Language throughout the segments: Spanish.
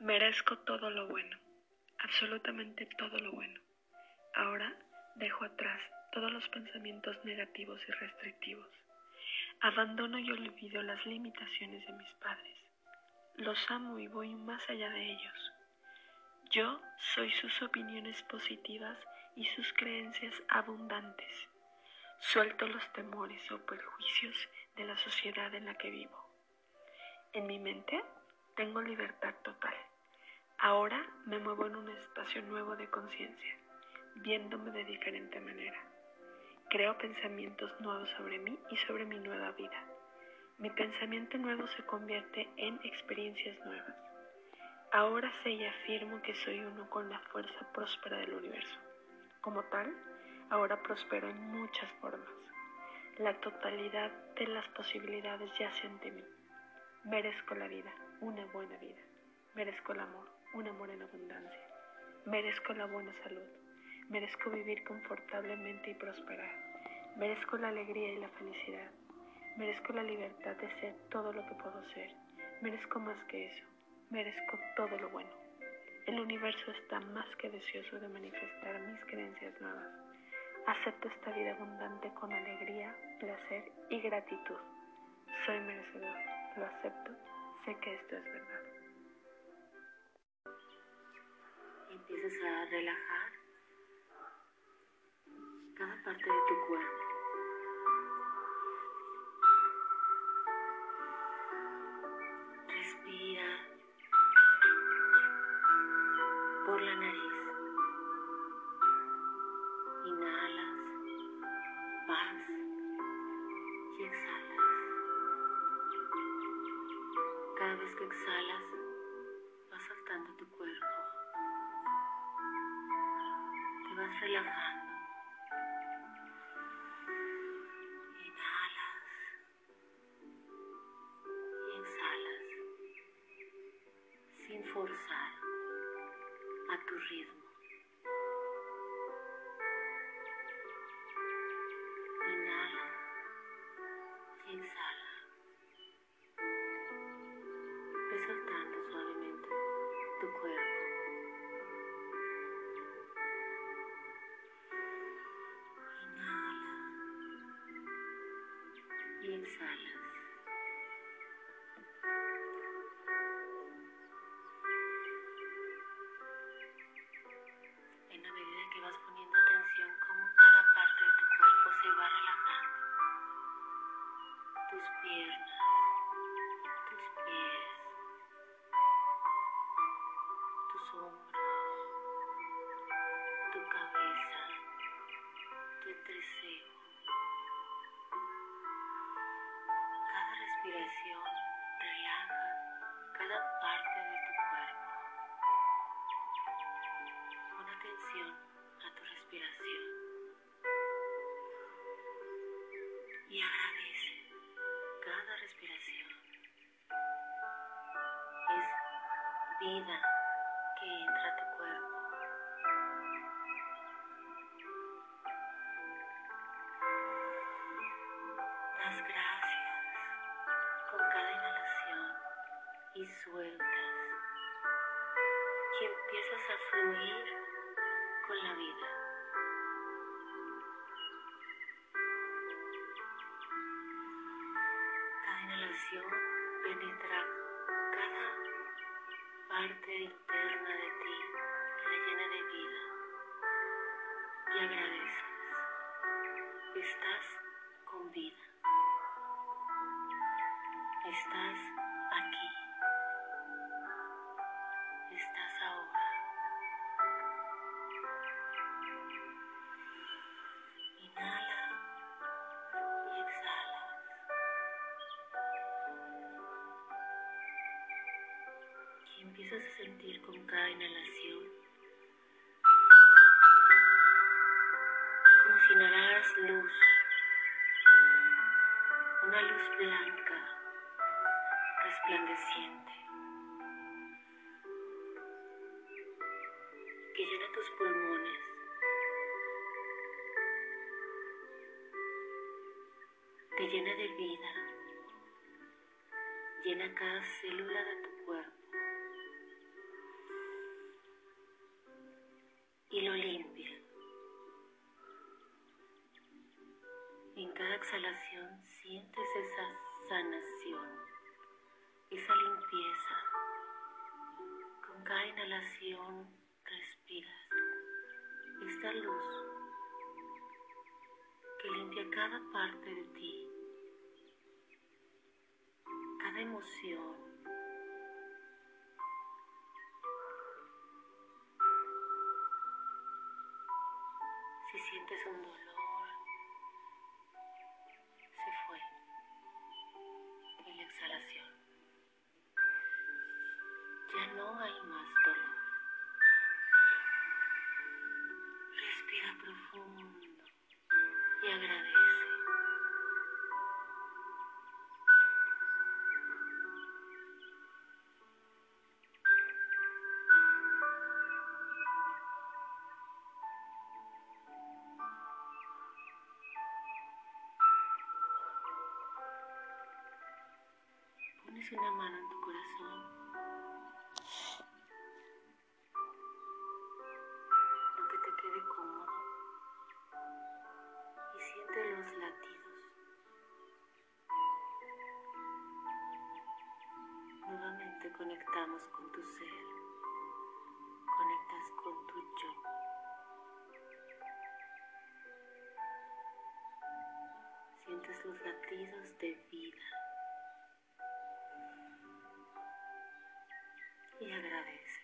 Merezco todo lo bueno, absolutamente todo lo bueno. Ahora dejo atrás todos los pensamientos negativos y restrictivos. Abandono y olvido las limitaciones de mis padres. Los amo y voy más allá de ellos. Yo soy sus opiniones positivas y sus creencias abundantes. Suelto los temores o prejuicios de la sociedad en la que vivo. En mi mente tengo libertad total. Ahora me muevo en un espacio nuevo de conciencia, viéndome de diferente manera. Creo pensamientos nuevos sobre mí y sobre mi nueva vida. Mi pensamiento nuevo se convierte en experiencias nuevas. Ahora sé y afirmo que soy uno con la fuerza próspera del universo. Como tal, ahora prospero en muchas formas. La totalidad de las posibilidades yace ante mí. Merezco la vida, una buena vida. Merezco el amor, un amor en abundancia. Merezco la buena salud. Merezco vivir confortablemente y prosperar. Merezco la alegría y la felicidad. Merezco la libertad de ser todo lo que puedo ser. Merezco más que eso. Merezco todo lo bueno. El universo está más que deseoso de manifestar mis creencias nuevas. Acepto esta vida abundante con alegría, placer y gratitud. Soy merecedor. Lo acepto. Sé que esto es verdad. Empiezas a relajar cada parte de tu cuerpo. Respira por la nariz. Inhalas paz y exhalas. Cada vez que exhalas, vas soltando tu cuerpo. Vas relajando. Inhalas y exhalas sin forzar a tu ritmo. Y exhalas. En respiración y agradece cada respiración. Es vida que entra a tu cuerpo. Das gracias con cada inhalación y sueltas y empiezas a fluir con la vida. Parte interna de ti la llena de vida y agradeces. Estás con vida. Estás aquí. Empiezas a sentir con cada inhalación. Como si inhalaras luz, una luz blanca, resplandeciente, que llena tus pulmones, te llena de vida, llena cada célula de tu luz que limpia cada parte de ti, cada emoción, Una mano en tu corazón. Que te quede cómodo. Y siente los latidos. Nuevamente conectamos con tu ser. Conectas con tu yo. Sientes los latidos de vida. Y agradeces.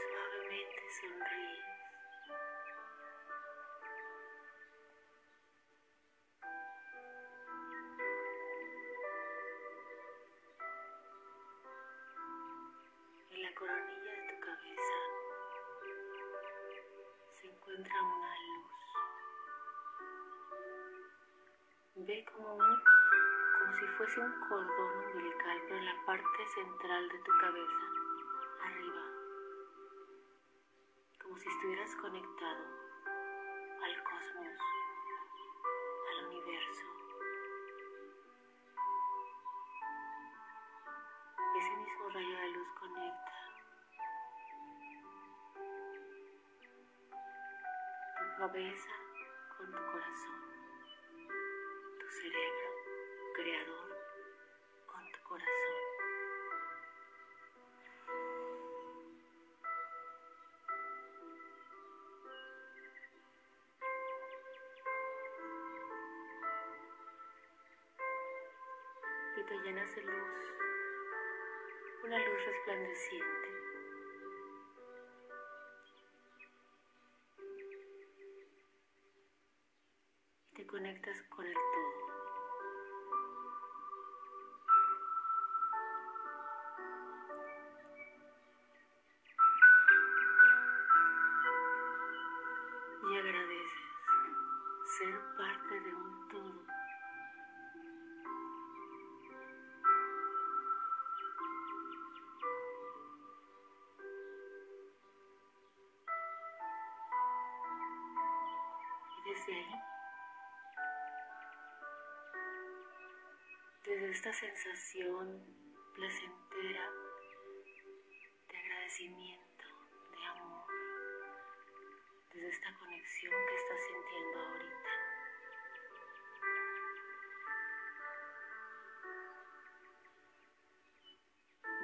Suavemente sonríes. En la coronilla de tu cabeza se encuentra una Ve como, un, como si fuese un cordón umbilical, pero en la parte central de tu cabeza, arriba, como si estuvieras conectado al cosmos, al universo. Ese mismo rayo de luz conecta tu cabeza con tu corazón cerebro creador con tu corazón. Y te llenas de luz, una luz resplandeciente. Te conectas con el desde ahí, desde esta sensación placentera de agradecimiento, de amor, desde esta conexión que estás sintiendo ahorita.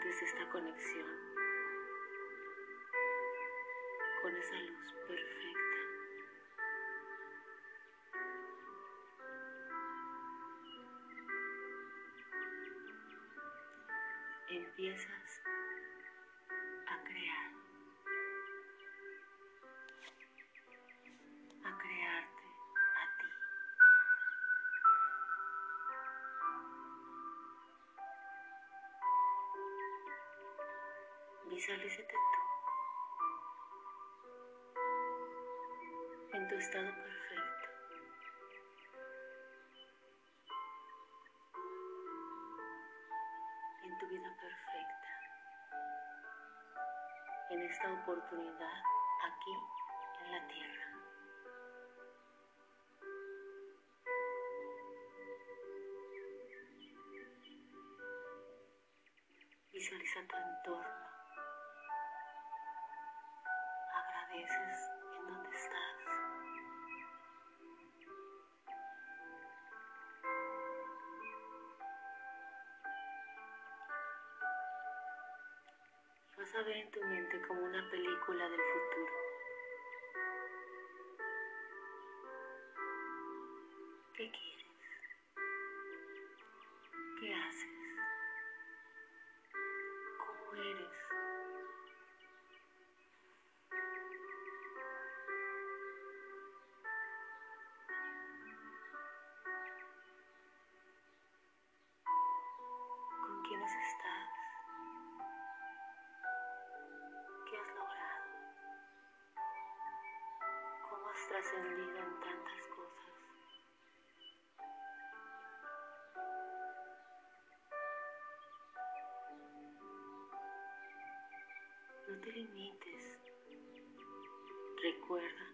Desde esta conexión con esa luz perfecta. Empiezas a crear. a crearte a ti. Visualízate tú en tu estado perfecto. Esta oportunidad aquí en la tierra. Visualiza tu entorno. Agradeces a ver en tu mente como una película del futuro. Trascendido en tantas cosas? No te limites. Recuerda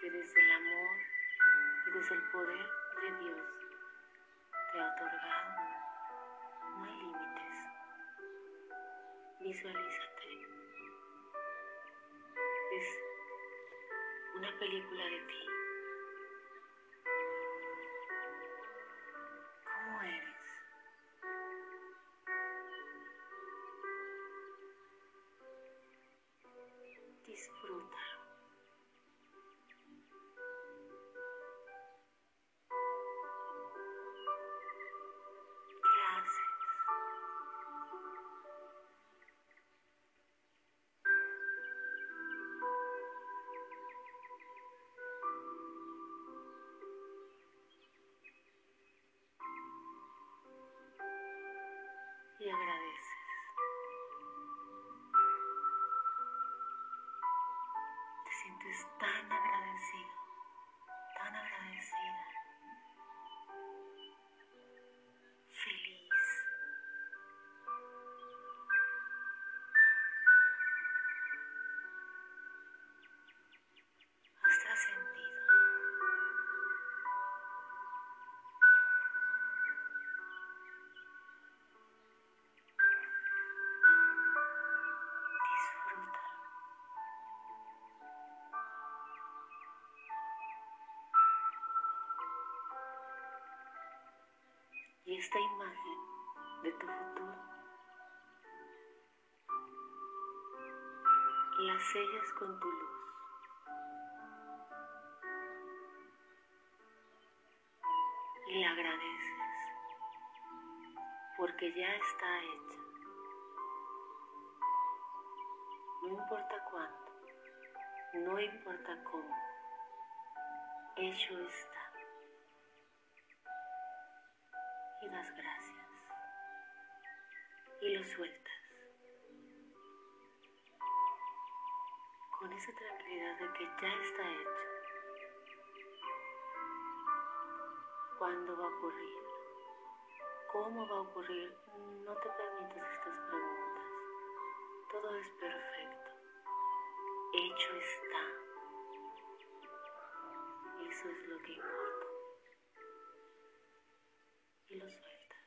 que desde el amor y desde el poder de Dios te ha otorgado, no hay límites. Visualízate. Es una película de ti. Tan agradecido, esta imagen de tu futuro la sellas con tu luz. Y la agradeces porque ya está hecha. No importa cuánto, no importa cómo, hecho está. Das gracias. Y lo sueltas. Con esa tranquilidad de que ya está hecho. ¿Cuándo va a ocurrir? ¿Cómo va a ocurrir? No te permitas estas preguntas. Todo es perfecto. Hecho está. Eso es lo que importa. Lo sueltas.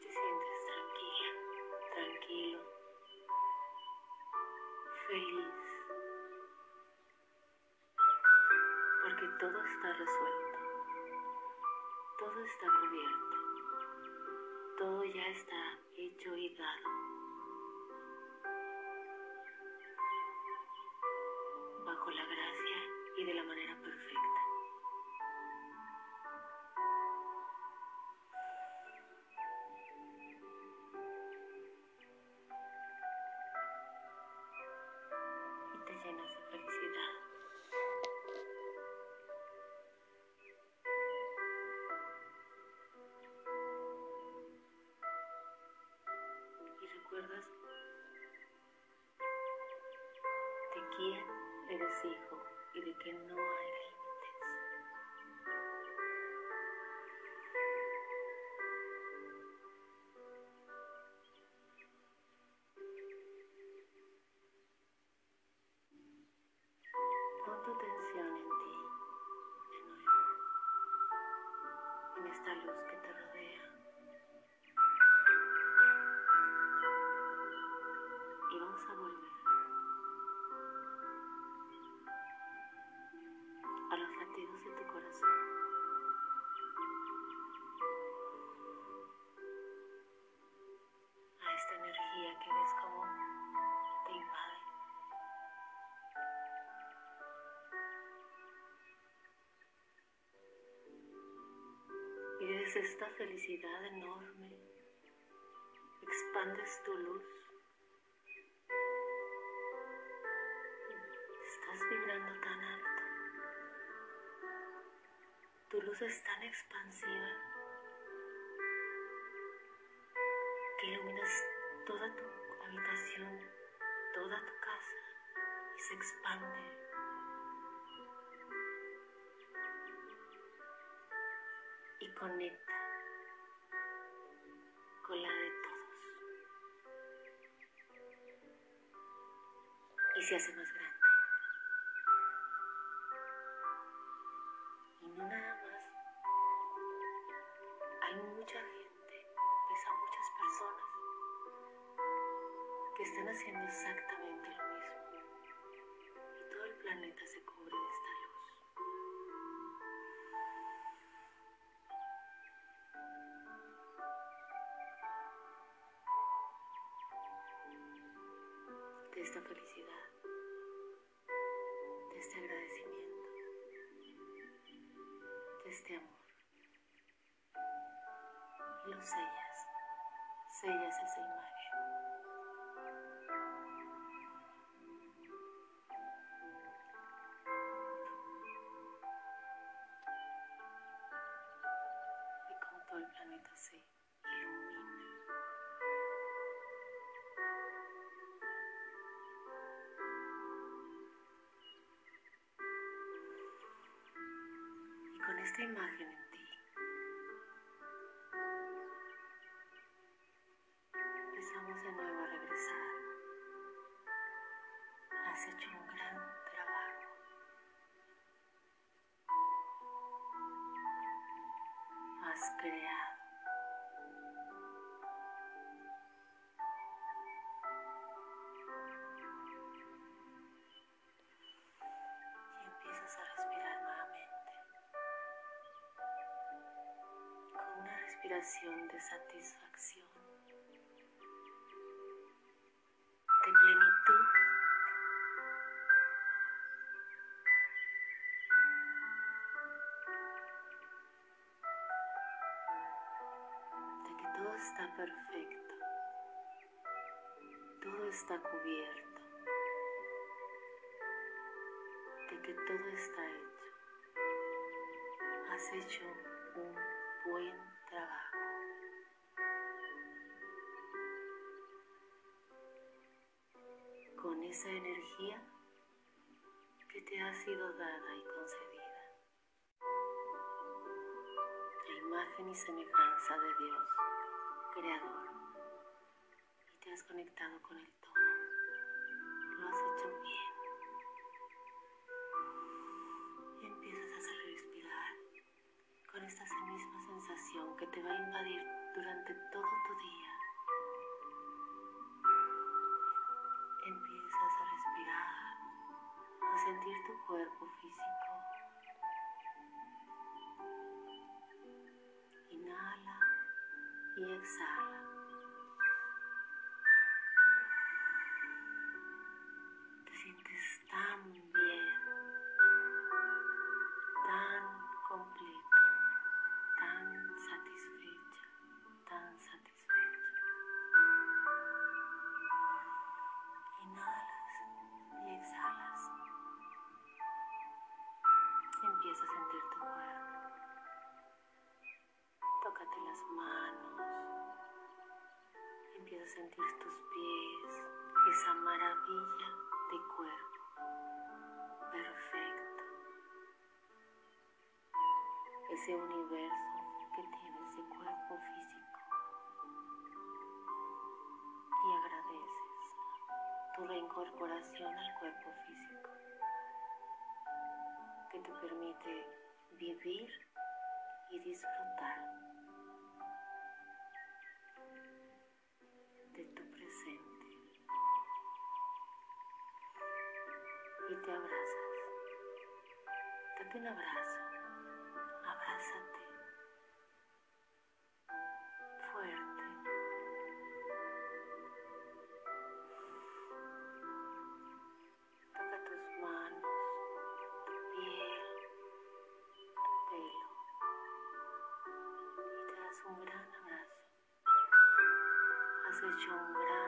Te sientes tranquila, tranquilo, feliz, porque todo está resuelto, todo está cubierto, todo ya está hecho y dado. Bajo la gracia y de la manera perfecta. y te de eres hijo y de que no hay límites. Pon tu atención en ti de nuevo. con esta luz que te rodea. Desde esta felicidad enorme, expandes tu luz. Estás vibrando tan alto. Tu luz es tan expansiva que iluminas toda tu habitación, toda tu casa y se expande. Y conecta con la de todos. Y se hace más grande. Y no nada más. Hay mucha gente, ves a muchas personas que están haciendo exactamente este amor. Y lo sellas, sellas esa imagen. y como todo el planeta se esta imagen respiración de satisfacción, de plenitud. de que todo está perfecto, todo está cubierto, de que todo está hecho. Has hecho un buen trabajo. Con esa energía que te ha sido dada y concedida a imagen y semejanza de Dios, Creador, y te has conectado con el todo. Lo has hecho bien. Sensación que te va a invadir durante todo tu día. Empiezas a respirar, a sentir tu cuerpo físico. Inhala y exhala. Sentir tus pies, esa maravilla de cuerpo. Perfecto. Ese universo que tiene ese cuerpo físico. Y agradeces tu reincorporación al cuerpo físico que te permite vivir y disfrutar Un abrazo. Abrázate. Fuerte. Toca tus manos, tu piel, tu pelo. Y te das un gran abrazo. Has hecho un gran